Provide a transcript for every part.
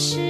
是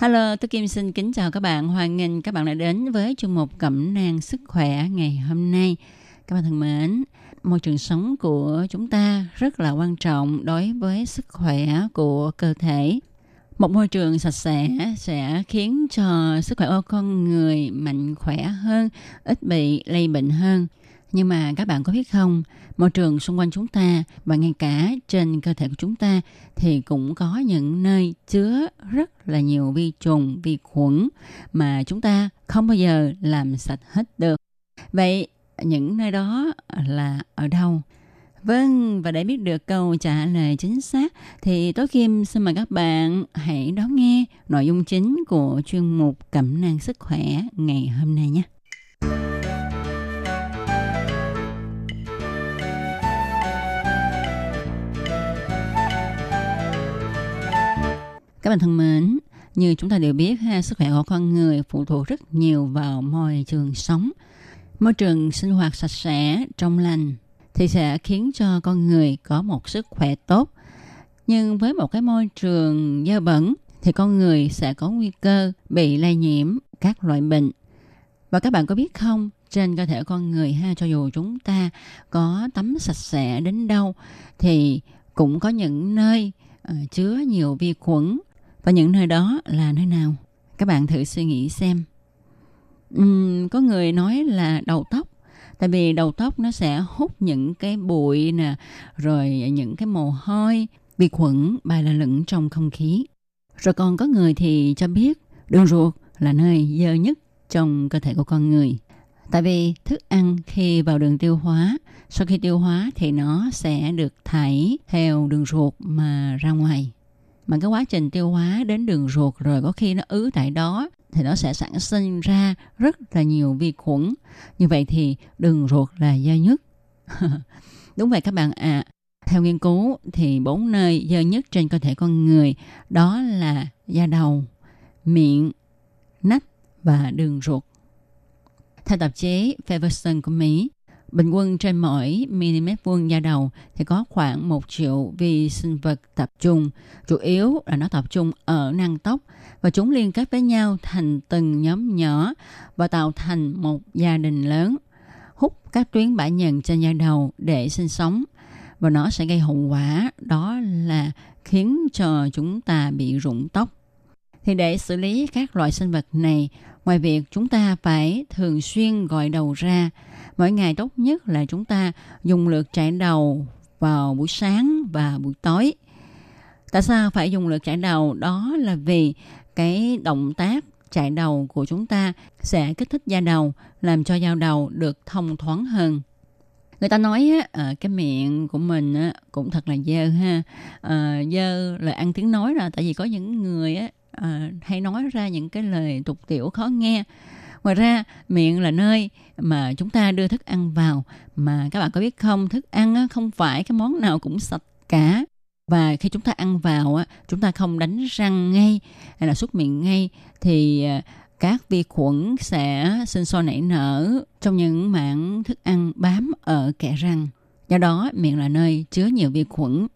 Hello, tôi Kim xin kính chào các bạn. Hoan nghênh các bạn đã đến với chương mục Cẩm nang sức khỏe ngày hôm nay. Các bạn thân mến, môi trường sống của chúng ta rất là quan trọng đối với sức khỏe của cơ thể. Một môi trường sạch sẽ sẽ khiến cho sức khỏe của con người mạnh khỏe hơn, ít bị lây bệnh hơn. Nhưng mà các bạn có biết không, môi trường xung quanh chúng ta và ngay cả trên cơ thể của chúng ta thì cũng có những nơi chứa rất là nhiều vi trùng, vi khuẩn mà chúng ta không bao giờ làm sạch hết được. Vậy những nơi đó là ở đâu? Vâng, và để biết được câu trả lời chính xác thì Tố Kim xin mời các bạn hãy đón nghe nội dung chính của chuyên mục Cẩm năng sức khỏe ngày hôm nay nhé. Các bạn thân mến, như chúng ta đều biết ha, sức khỏe của con người phụ thuộc rất nhiều vào môi trường sống. Môi trường sinh hoạt sạch sẽ, trong lành thì sẽ khiến cho con người có một sức khỏe tốt. Nhưng với một cái môi trường dơ bẩn thì con người sẽ có nguy cơ bị lây nhiễm các loại bệnh. Và các bạn có biết không, trên cơ thể con người ha cho dù chúng ta có tắm sạch sẽ đến đâu thì cũng có những nơi uh, chứa nhiều vi khuẩn và những nơi đó là nơi nào? Các bạn thử suy nghĩ xem. Uhm, có người nói là đầu tóc. Tại vì đầu tóc nó sẽ hút những cái bụi nè, rồi những cái mồ hôi, vi khuẩn bài là lửng trong không khí. Rồi còn có người thì cho biết đường ruột là nơi dơ nhất trong cơ thể của con người. Tại vì thức ăn khi vào đường tiêu hóa, sau khi tiêu hóa thì nó sẽ được thải theo đường ruột mà ra ngoài mà cái quá trình tiêu hóa đến đường ruột rồi có khi nó ứ tại đó, thì nó sẽ sản sinh ra rất là nhiều vi khuẩn. Như vậy thì đường ruột là dơ nhất. Đúng vậy các bạn ạ. À. theo nghiên cứu thì bốn nơi dơ nhất trên cơ thể con người, đó là da đầu, miệng, nách và đường ruột. Theo tạp chí feverson của Mỹ Bình quân trên mỗi mm vuông da đầu thì có khoảng 1 triệu vi sinh vật tập trung. Chủ yếu là nó tập trung ở nang tóc và chúng liên kết với nhau thành từng nhóm nhỏ và tạo thành một gia đình lớn. Hút các tuyến bã nhờn trên da đầu để sinh sống và nó sẽ gây hậu quả, đó là khiến cho chúng ta bị rụng tóc. Thì để xử lý các loại sinh vật này, ngoài việc chúng ta phải thường xuyên gọi đầu ra, mỗi ngày tốt nhất là chúng ta dùng lượt chải đầu vào buổi sáng và buổi tối. Tại sao phải dùng lượt chải đầu? Đó là vì cái động tác chạy đầu của chúng ta sẽ kích thích da đầu, làm cho da đầu được thông thoáng hơn. Người ta nói á, ờ, cái miệng của mình á, cũng thật là dơ ha. À, dơ là ăn tiếng nói rồi tại vì có những người á, à, hay nói ra những cái lời tục tiểu khó nghe ngoài ra miệng là nơi mà chúng ta đưa thức ăn vào mà các bạn có biết không thức ăn không phải cái món nào cũng sạch cả và khi chúng ta ăn vào chúng ta không đánh răng ngay hay là súc miệng ngay thì ờ, các vi khuẩn sẽ sinh sôi nảy nở trong những mảng thức ăn bám ở kẽ răng. Do đó, miệng là nơi chứa nhiều vi khuẩn.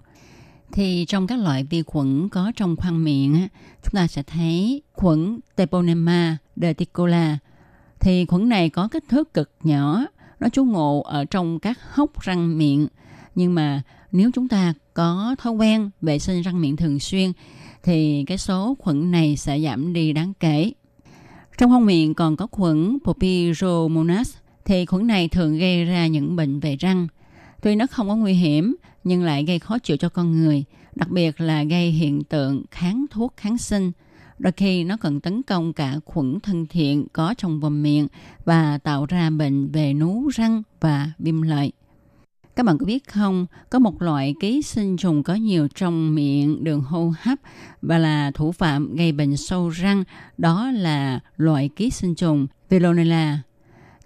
Thì trong các loại vi khuẩn có trong khoang miệng, chúng ta sẽ thấy khuẩn Treponema denticola thì khuẩn này có kích thước cực nhỏ, nó trú ngụ ở trong các hốc răng miệng. Nhưng mà nếu chúng ta có thói quen vệ sinh răng miệng thường xuyên thì cái số khuẩn này sẽ giảm đi đáng kể. Trong khoang miệng còn có khuẩn Papillomonas thì khuẩn này thường gây ra những bệnh về răng. Tuy nó không có nguy hiểm nhưng lại gây khó chịu cho con người, đặc biệt là gây hiện tượng kháng thuốc kháng sinh. Đôi khi nó cần tấn công cả khuẩn thân thiện có trong vòm miệng và tạo ra bệnh về nú răng và viêm lợi. Các bạn có biết không, có một loại ký sinh trùng có nhiều trong miệng, đường hô hấp và là thủ phạm gây bệnh sâu răng, đó là loại ký sinh trùng Veillonella.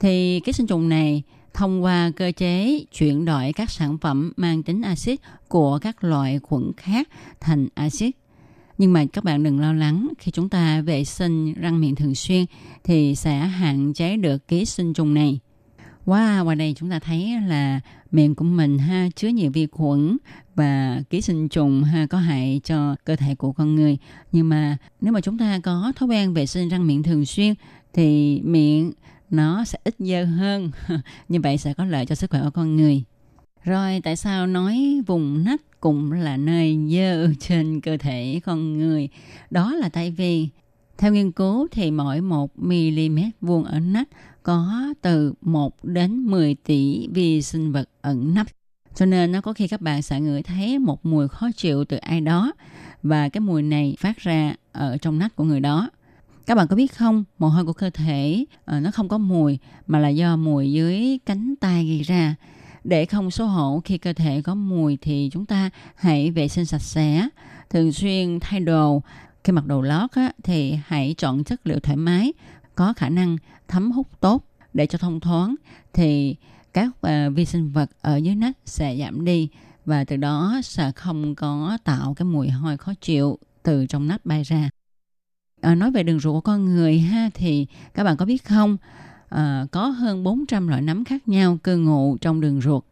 Thì ký sinh trùng này thông qua cơ chế chuyển đổi các sản phẩm mang tính axit của các loại khuẩn khác thành axit. Nhưng mà các bạn đừng lo lắng, khi chúng ta vệ sinh răng miệng thường xuyên thì sẽ hạn chế được ký sinh trùng này. Wow, ngoài đây chúng ta thấy là miệng của mình ha chứa nhiều vi khuẩn và ký sinh trùng ha có hại cho cơ thể của con người. Nhưng mà nếu mà chúng ta có thói quen vệ sinh răng miệng thường xuyên thì miệng nó sẽ ít dơ hơn. Như vậy sẽ có lợi cho sức khỏe của con người. Rồi, tại sao nói vùng nách cũng là nơi dơ trên cơ thể con người? Đó là tại vì, theo nghiên cứu thì mỗi 1 mm vuông ở nách có từ 1 đến 10 tỷ vi sinh vật ẩn nấp. Cho nên nó có khi các bạn sẽ ngửi thấy một mùi khó chịu từ ai đó, và cái mùi này phát ra ở trong nách của người đó. Các bạn có biết không, mồ hôi của cơ thể uh, nó không có mùi mà là do mùi dưới cánh tay gây ra. Để không xấu hổ khi cơ thể có mùi thì chúng ta hãy vệ sinh sạch sẽ, thường xuyên thay đồ. Khi mặc đồ lót á, thì hãy chọn chất liệu thoải mái, có khả năng thấm hút tốt để cho thông thoáng thì các uh, vi sinh vật ở dưới nách sẽ giảm đi và từ đó sẽ không có tạo cái mùi hôi khó chịu từ trong nách bay ra. À, nói về đường ruột của con người ha thì các bạn có biết không à, có hơn 400 loại nấm khác nhau cư ngụ trong đường ruột.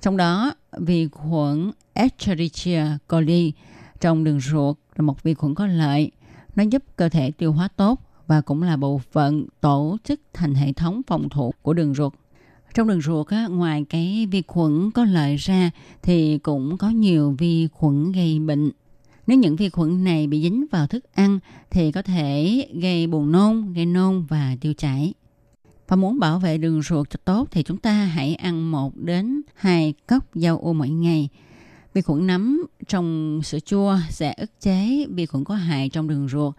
Trong đó vi khuẩn Escherichia coli trong đường ruột là một vi khuẩn có lợi. Nó giúp cơ thể tiêu hóa tốt và cũng là bộ phận tổ chức thành hệ thống phòng thủ của đường ruột. Trong đường ruột, á, ngoài cái vi khuẩn có lợi ra thì cũng có nhiều vi khuẩn gây bệnh. Nếu những vi khuẩn này bị dính vào thức ăn thì có thể gây buồn nôn, gây nôn và tiêu chảy. Và muốn bảo vệ đường ruột cho tốt thì chúng ta hãy ăn 1 đến 2 cốc rau ô mỗi ngày. Vi khuẩn nấm trong sữa chua sẽ ức chế vi khuẩn có hại trong đường ruột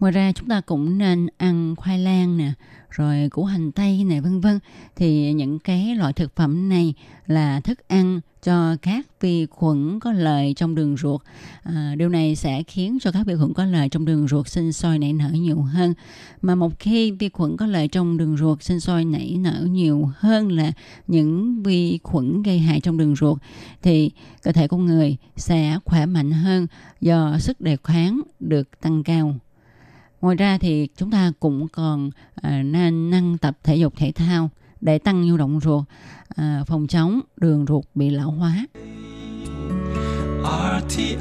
Ngoài ra chúng ta cũng nên ăn khoai lang nè, rồi củ hành tây này vân vân. Thì những cái loại thực phẩm này là thức ăn cho các vi khuẩn có lợi trong đường ruột. À, điều này sẽ khiến cho các vi khuẩn có lợi trong đường ruột sinh sôi nảy nở nhiều hơn. Mà một khi vi khuẩn có lợi trong đường ruột sinh sôi nảy nở nhiều hơn là những vi khuẩn gây hại trong đường ruột thì cơ thể con người sẽ sẽ khỏe mạnh hơn do sức đề kháng được tăng cao. Ngoài ra thì chúng ta cũng còn à, nên năng tập thể dục thể thao để tăng nhu động ruột, à, phòng chống đường ruột bị lão hóa. RTI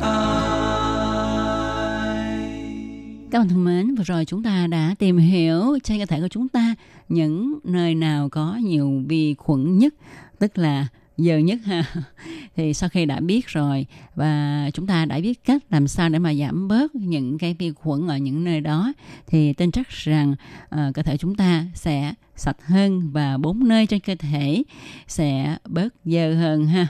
các bạn thân mến, vừa rồi chúng ta đã tìm hiểu trên cơ thể của chúng ta những nơi nào có nhiều vi khuẩn nhất, tức là giờ nhất ha. Thì sau khi đã biết rồi và chúng ta đã biết cách làm sao để mà giảm bớt những cái vi khuẩn ở những nơi đó thì tin chắc rằng uh, cơ thể chúng ta sẽ sạch hơn và bốn nơi trên cơ thể sẽ bớt dơ hơn ha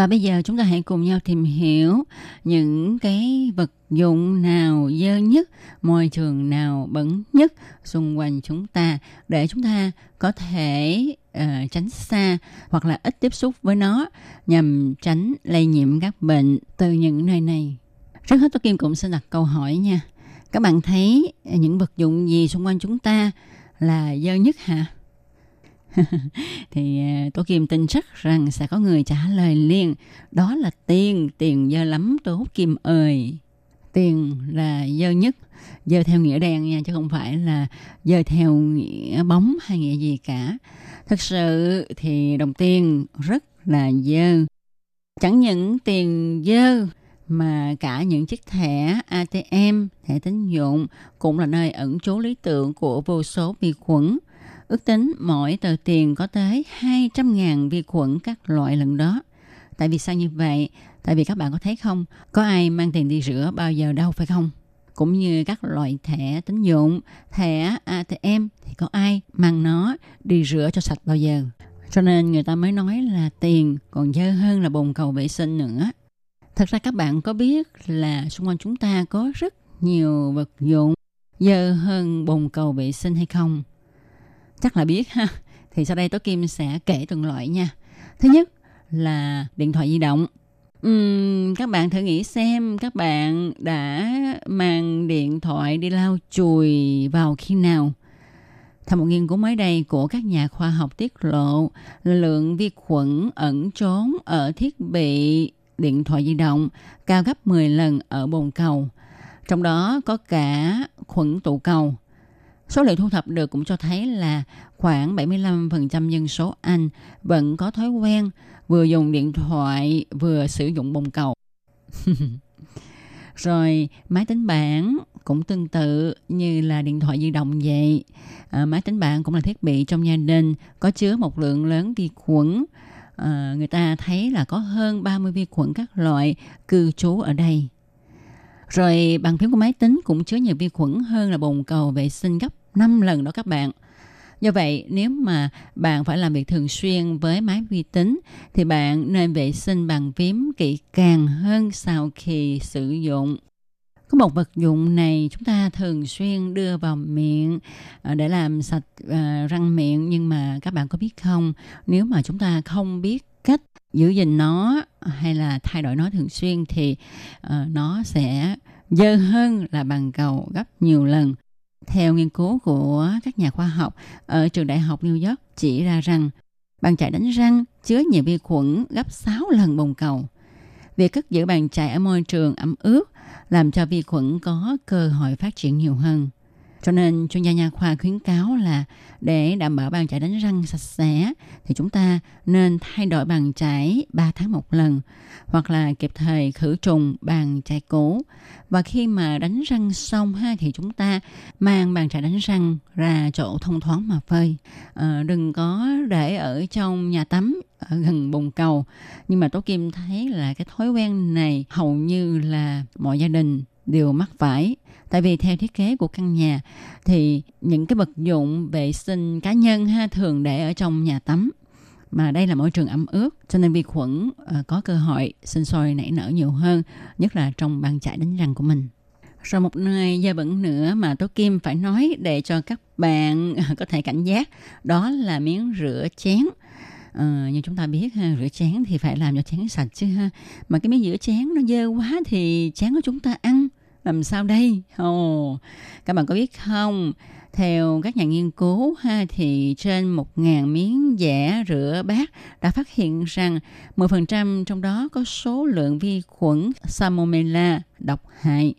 và bây giờ chúng ta hãy cùng nhau tìm hiểu những cái vật dụng nào dơ nhất, môi trường nào bẩn nhất xung quanh chúng ta để chúng ta có thể uh, tránh xa hoặc là ít tiếp xúc với nó nhằm tránh lây nhiễm các bệnh từ những nơi này. Trước hết tôi Kim cũng xin đặt câu hỏi nha. Các bạn thấy những vật dụng gì xung quanh chúng ta là dơ nhất hả? thì à, tôi Kim tin chắc rằng sẽ có người trả lời liền. Đó là tiền tiền dơ lắm Tố Kim ơi. Tiền là dơ nhất dơ theo nghĩa đen nha chứ không phải là dơ theo nghĩa bóng hay nghĩa gì cả. Thực sự thì đồng tiền rất là dơ. Chẳng những tiền dơ mà cả những chiếc thẻ ATM, thẻ tín dụng cũng là nơi ẩn trú lý tưởng của vô số vi khuẩn. Ước tính mỗi tờ tiền có tới 200.000 vi khuẩn các loại lần đó. Tại vì sao như vậy? Tại vì các bạn có thấy không, có ai mang tiền đi rửa bao giờ đâu phải không? cũng như các loại thẻ tín dụng, thẻ ATM thì có ai mang nó đi rửa cho sạch bao giờ. Cho nên người ta mới nói là tiền còn dơ hơn là bồn cầu vệ sinh nữa. Thật ra các bạn có biết là xung quanh chúng ta có rất nhiều vật dụng dơ hơn bồn cầu vệ sinh hay không? Chắc là biết ha. Thì sau đây Tố Kim sẽ kể từng loại nha. Thứ nhất là điện thoại di động. Uhm, các bạn thử nghĩ xem các bạn đã mang điện thoại đi lau chùi vào khi nào? Theo một nghiên cứu mới đây của các nhà khoa học tiết lộ, lượng vi khuẩn ẩn trốn ở thiết bị điện thoại di động cao gấp 10 lần ở bồn cầu. Trong đó có cả khuẩn tụ cầu. Số liệu thu thập được cũng cho thấy là khoảng 75% dân số Anh vẫn có thói quen vừa dùng điện thoại vừa sử dụng bồn cầu. Rồi máy tính bảng cũng tương tự như là điện thoại di động vậy. À, máy tính bảng cũng là thiết bị trong gia đình có chứa một lượng lớn vi khuẩn. À, người ta thấy là có hơn 30 vi khuẩn các loại cư trú ở đây. Rồi bàn phím của máy tính cũng chứa nhiều vi khuẩn hơn là bồn cầu vệ sinh gấp 5 lần đó các bạn. Do vậy, nếu mà bạn phải làm việc thường xuyên với máy vi tính thì bạn nên vệ sinh bàn phím kỹ càng hơn sau khi sử dụng. Có một vật dụng này chúng ta thường xuyên đưa vào miệng à, để làm sạch à, răng miệng nhưng mà các bạn có biết không, nếu mà chúng ta không biết cách giữ gìn nó hay là thay đổi nó thường xuyên thì à, nó sẽ dơ hơn là bằng cầu gấp nhiều lần. Theo nghiên cứu của các nhà khoa học ở trường đại học New York chỉ ra rằng, bàn chải đánh răng chứa nhiều vi khuẩn gấp 6 lần bồn cầu. Việc cất giữ bàn chải ở môi trường ẩm ướt làm cho vi khuẩn có cơ hội phát triển nhiều hơn. Cho nên chuyên gia nha khoa khuyến cáo là để đảm bảo bàn chải đánh răng sạch sẽ thì chúng ta nên thay đổi bàn chải 3 tháng một lần hoặc là kịp thời khử trùng bàn chải cũ. Và khi mà đánh răng xong ha thì chúng ta mang bàn chải đánh răng ra chỗ thông thoáng mà phơi. À, đừng có để ở trong nhà tắm ở gần bồn cầu. Nhưng mà Tố Kim thấy là cái thói quen này hầu như là mọi gia đình đều mắc phải. Tại vì theo thiết kế của căn nhà thì những cái vật dụng vệ sinh cá nhân ha thường để ở trong nhà tắm. Mà đây là môi trường ẩm ướt cho nên vi khuẩn ờ, có cơ hội sinh sôi nảy nở nhiều hơn nhất là trong bàn chải đánh răng của mình. Rồi một nơi gia bẩn nữa mà Tố Kim phải nói để cho các bạn ờ, có thể cảnh giác đó là miếng rửa chén. Ờ, như chúng ta biết ha, rửa chén thì phải làm cho chén sạch chứ ha. Mà cái miếng rửa chén nó dơ quá thì chén của chúng ta ăn làm sao đây? Ồ, các bạn có biết không? Theo các nhà nghiên cứu ha, thì trên 1.000 miếng dẻ rửa bát đã phát hiện rằng 10% trong đó có số lượng vi khuẩn Salmonella độc hại.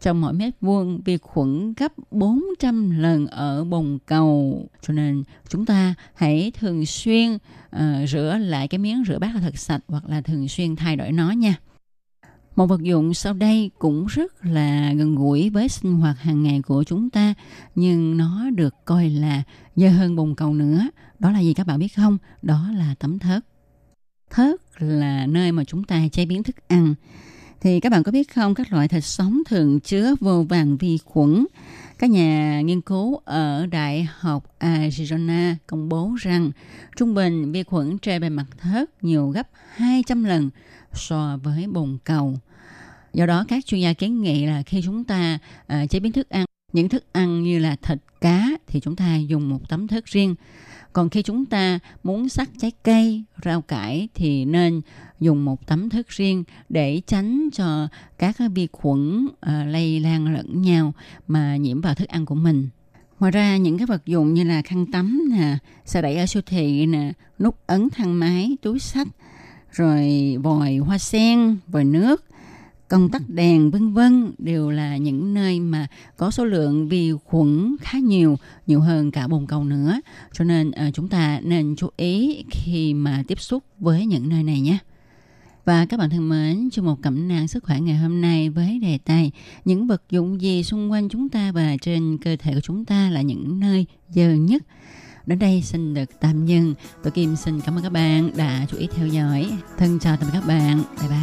Trong mỗi mét vuông, vi khuẩn gấp 400 lần ở bồn cầu. Cho nên chúng ta hãy thường xuyên uh, rửa lại cái miếng rửa bát thật sạch hoặc là thường xuyên thay đổi nó nha. Một vật dụng sau đây cũng rất là gần gũi với sinh hoạt hàng ngày của chúng ta, nhưng nó được coi là dơ hơn bồn cầu nữa. Đó là gì các bạn biết không? Đó là tấm thớt. Thớt là nơi mà chúng ta chế biến thức ăn. Thì các bạn có biết không, các loại thịt sống thường chứa vô vàng vi khuẩn. Các nhà nghiên cứu ở Đại học Arizona công bố rằng trung bình vi khuẩn trên bề mặt thớt nhiều gấp 200 lần so với bồn cầu. Do đó các chuyên gia kiến nghị là khi chúng ta à, chế biến thức ăn, những thức ăn như là thịt, cá thì chúng ta dùng một tấm thớt riêng. Còn khi chúng ta muốn sắc trái cây, rau cải thì nên dùng một tấm thớt riêng để tránh cho các vi khuẩn uh, lây lan lẫn nhau mà nhiễm vào thức ăn của mình. Ngoài ra những cái vật dụng như là khăn tắm nè, xe đẩy ở siêu thị nè, nút ấn thang máy, túi sách, rồi vòi hoa sen, vòi nước, công tắc đèn vân vân đều là những nơi mà có số lượng vi khuẩn khá nhiều, nhiều hơn cả bồn cầu nữa. Cho nên uh, chúng ta nên chú ý khi mà tiếp xúc với những nơi này nhé. Và các bạn thân mến, chương một cẩm nang sức khỏe ngày hôm nay với đề tài những vật dụng gì xung quanh chúng ta và trên cơ thể của chúng ta là những nơi dơ nhất. Đến đây xin được tạm dừng. Tôi Kim xin cảm ơn các bạn đã chú ý theo dõi. Thân chào tạm biệt các bạn. Bye bye.